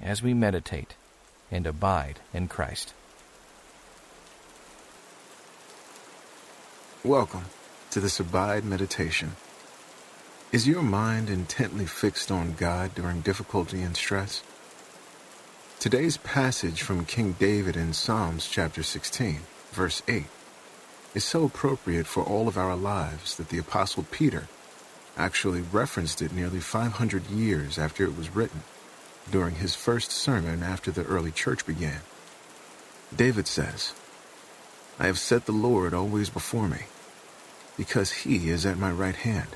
as we meditate and abide in Christ. Welcome to this Abide Meditation. Is your mind intently fixed on God during difficulty and stress? Today's passage from King David in Psalms chapter 16, verse 8, is so appropriate for all of our lives that the Apostle Peter actually referenced it nearly 500 years after it was written, during his first sermon after the early church began. David says, I have set the Lord always before me, because he is at my right hand.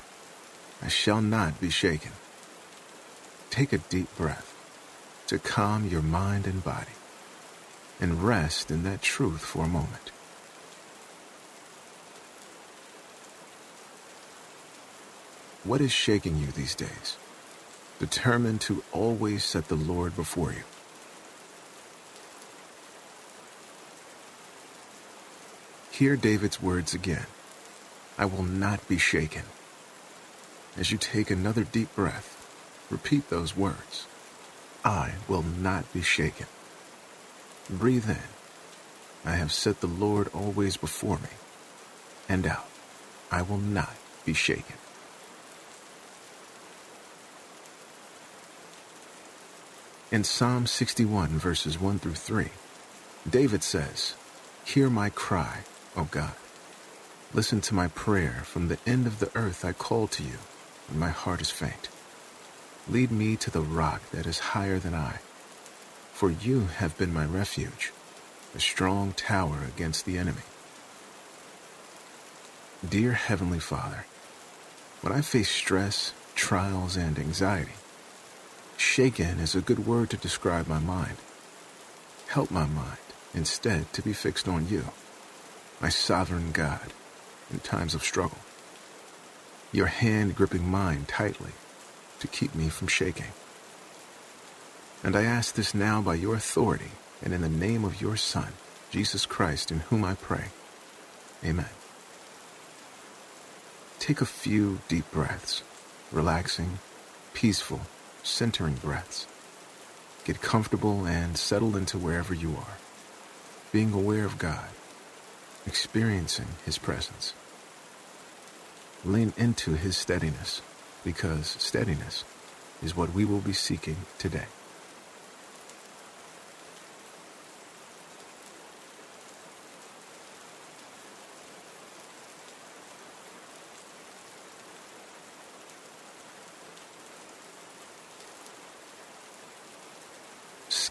I shall not be shaken. Take a deep breath to calm your mind and body, and rest in that truth for a moment. What is shaking you these days? Determined to always set the Lord before you. Hear David's words again. I will not be shaken. As you take another deep breath, repeat those words. I will not be shaken. Breathe in. I have set the Lord always before me. And out. I will not be shaken. In Psalm 61, verses 1 through 3, David says, Hear my cry, O God. Listen to my prayer. From the end of the earth I call to you, when my heart is faint. Lead me to the rock that is higher than I. For you have been my refuge, a strong tower against the enemy. Dear Heavenly Father, when I face stress, trials, and anxiety, shaken is a good word to describe my mind. Help my mind, instead, to be fixed on you, my sovereign God, in times of struggle. Your hand gripping mine tightly to keep me from shaking. And I ask this now by your authority and in the name of your Son, Jesus Christ, in whom I pray. Amen. Take a few deep breaths, relaxing, peaceful, centering breaths. Get comfortable and settle into wherever you are, being aware of God, experiencing His presence. Lean into His steadiness because steadiness is what we will be seeking today.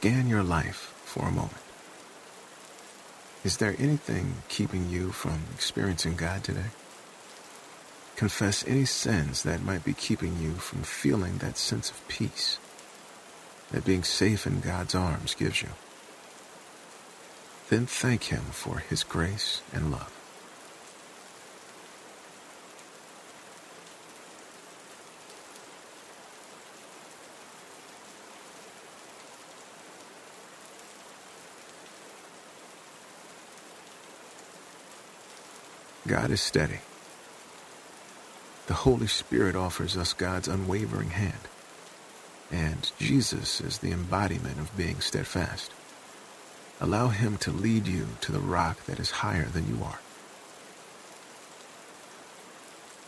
Scan your life for a moment. Is there anything keeping you from experiencing God today? Confess any sins that might be keeping you from feeling that sense of peace that being safe in God's arms gives you. Then thank Him for His grace and love. God is steady. The Holy Spirit offers us God's unwavering hand. And Jesus is the embodiment of being steadfast. Allow Him to lead you to the rock that is higher than you are.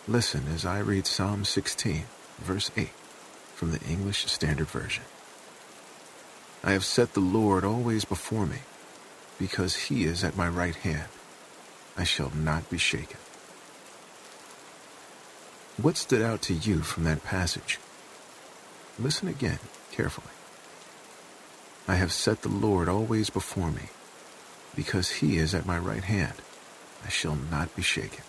Listen as I read Psalm 16, verse 8, from the English Standard Version. I have set the Lord always before me, because He is at my right hand. I shall not be shaken. What stood out to you from that passage? Listen again carefully. I have set the Lord always before me. Because he is at my right hand, I shall not be shaken.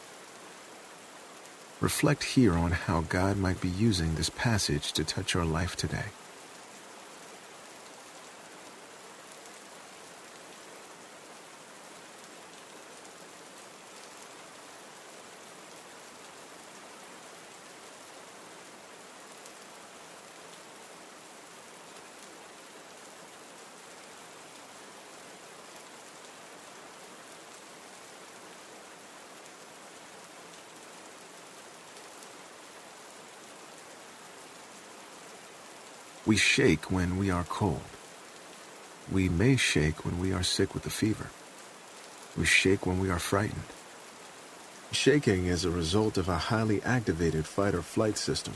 Reflect here on how God might be using this passage to touch your life today. We shake when we are cold. We may shake when we are sick with a fever. We shake when we are frightened. Shaking is a result of a highly activated fight or flight system,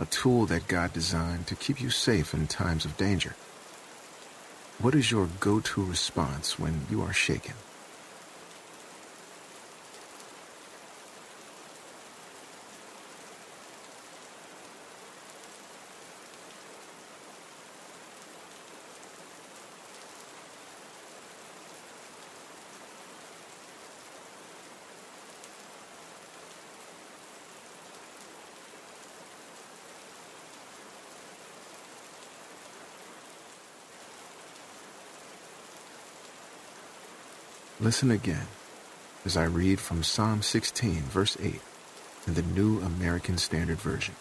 a tool that God designed to keep you safe in times of danger. What is your go to response when you are shaken? Listen again as I read from Psalm 16, verse 8, in the New American Standard Version.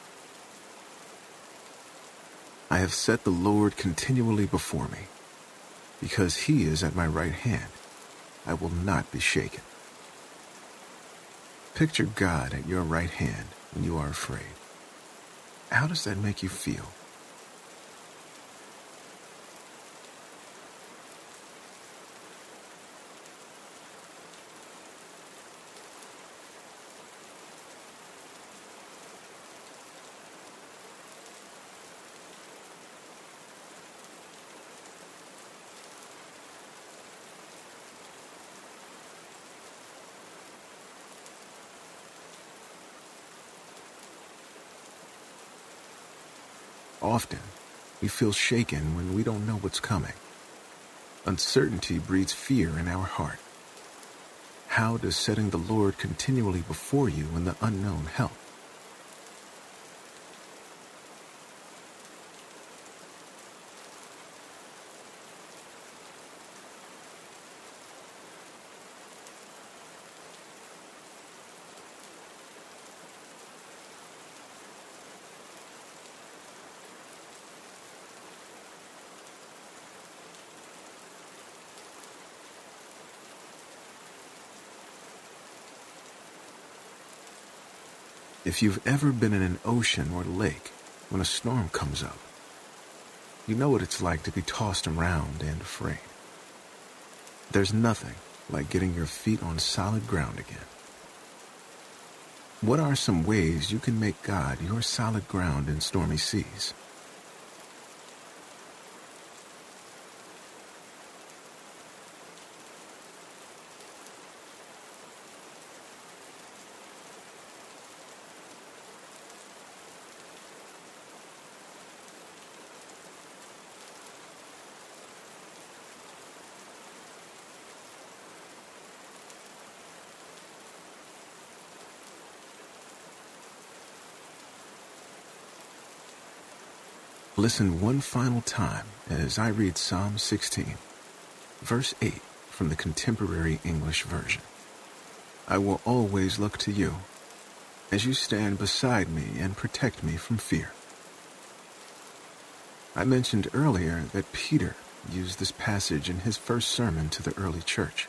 I have set the Lord continually before me. Because he is at my right hand, I will not be shaken. Picture God at your right hand when you are afraid. How does that make you feel? Often, we feel shaken when we don't know what's coming. Uncertainty breeds fear in our heart. How does setting the Lord continually before you in the unknown help? If you've ever been in an ocean or lake when a storm comes up, you know what it's like to be tossed around and afraid. There's nothing like getting your feet on solid ground again. What are some ways you can make God your solid ground in stormy seas? Listen one final time as I read Psalm 16, verse 8 from the Contemporary English Version. I will always look to you as you stand beside me and protect me from fear. I mentioned earlier that Peter used this passage in his first sermon to the early church.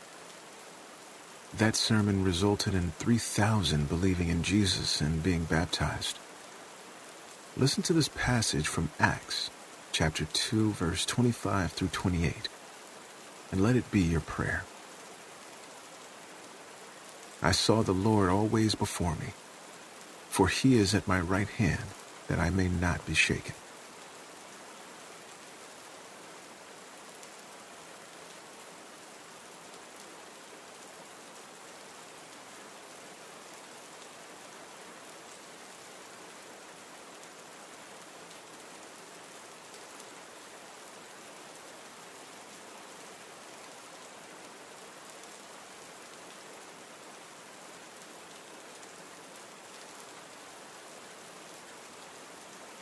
That sermon resulted in 3,000 believing in Jesus and being baptized. Listen to this passage from Acts chapter 2 verse 25 through 28 and let it be your prayer. I saw the Lord always before me, for he is at my right hand that I may not be shaken.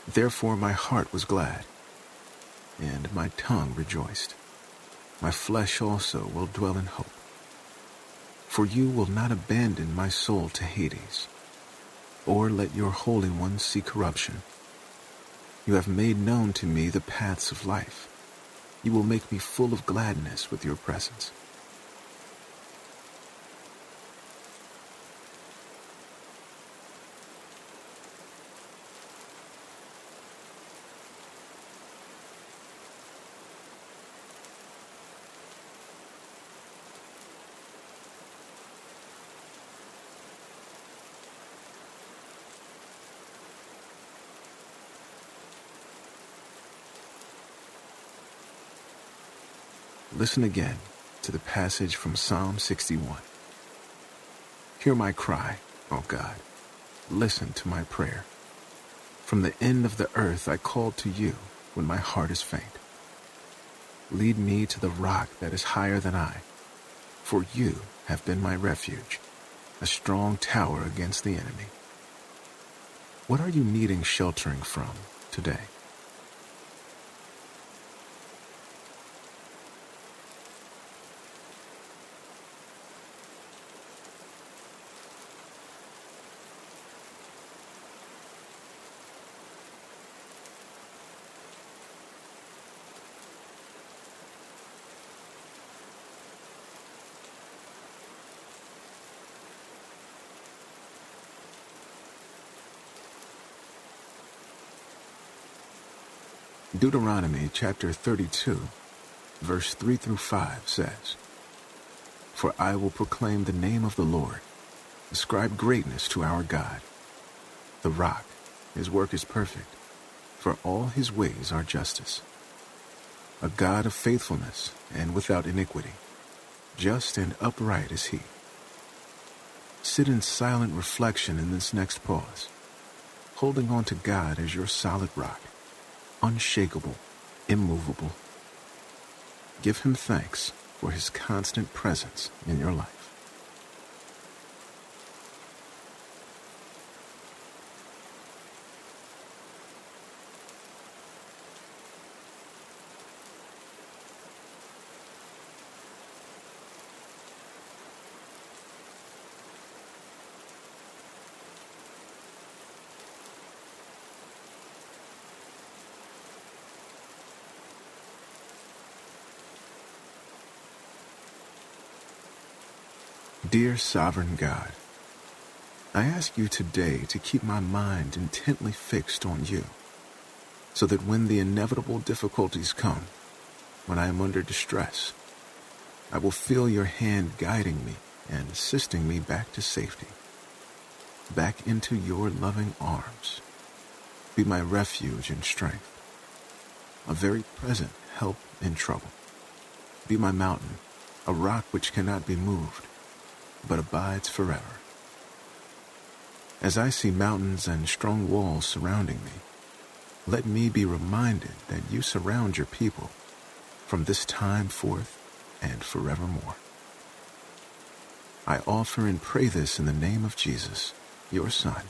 Therefore my heart was glad, and my tongue rejoiced. My flesh also will dwell in hope. For you will not abandon my soul to Hades, or let your Holy One see corruption. You have made known to me the paths of life. You will make me full of gladness with your presence. Listen again to the passage from Psalm 61. Hear my cry, O God. Listen to my prayer. From the end of the earth I call to you when my heart is faint. Lead me to the rock that is higher than I, for you have been my refuge, a strong tower against the enemy. What are you needing sheltering from today? Deuteronomy chapter 32, verse 3 through 5 says, For I will proclaim the name of the Lord, ascribe greatness to our God. The rock, his work is perfect, for all his ways are justice. A God of faithfulness and without iniquity, just and upright is he. Sit in silent reflection in this next pause, holding on to God as your solid rock unshakable, immovable. Give him thanks for his constant presence in your life. Dear Sovereign God, I ask you today to keep my mind intently fixed on you, so that when the inevitable difficulties come, when I am under distress, I will feel your hand guiding me and assisting me back to safety, back into your loving arms. Be my refuge and strength, a very present help in trouble. Be my mountain, a rock which cannot be moved but abides forever. As I see mountains and strong walls surrounding me, let me be reminded that you surround your people from this time forth and forevermore. I offer and pray this in the name of Jesus, your Son,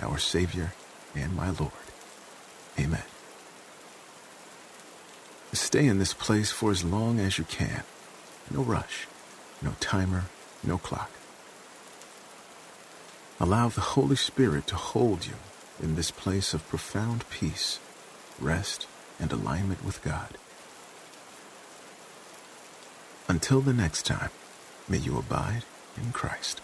our Savior, and my Lord. Amen. Stay in this place for as long as you can. No rush, no timer, no clock. Allow the Holy Spirit to hold you in this place of profound peace, rest, and alignment with God. Until the next time, may you abide in Christ.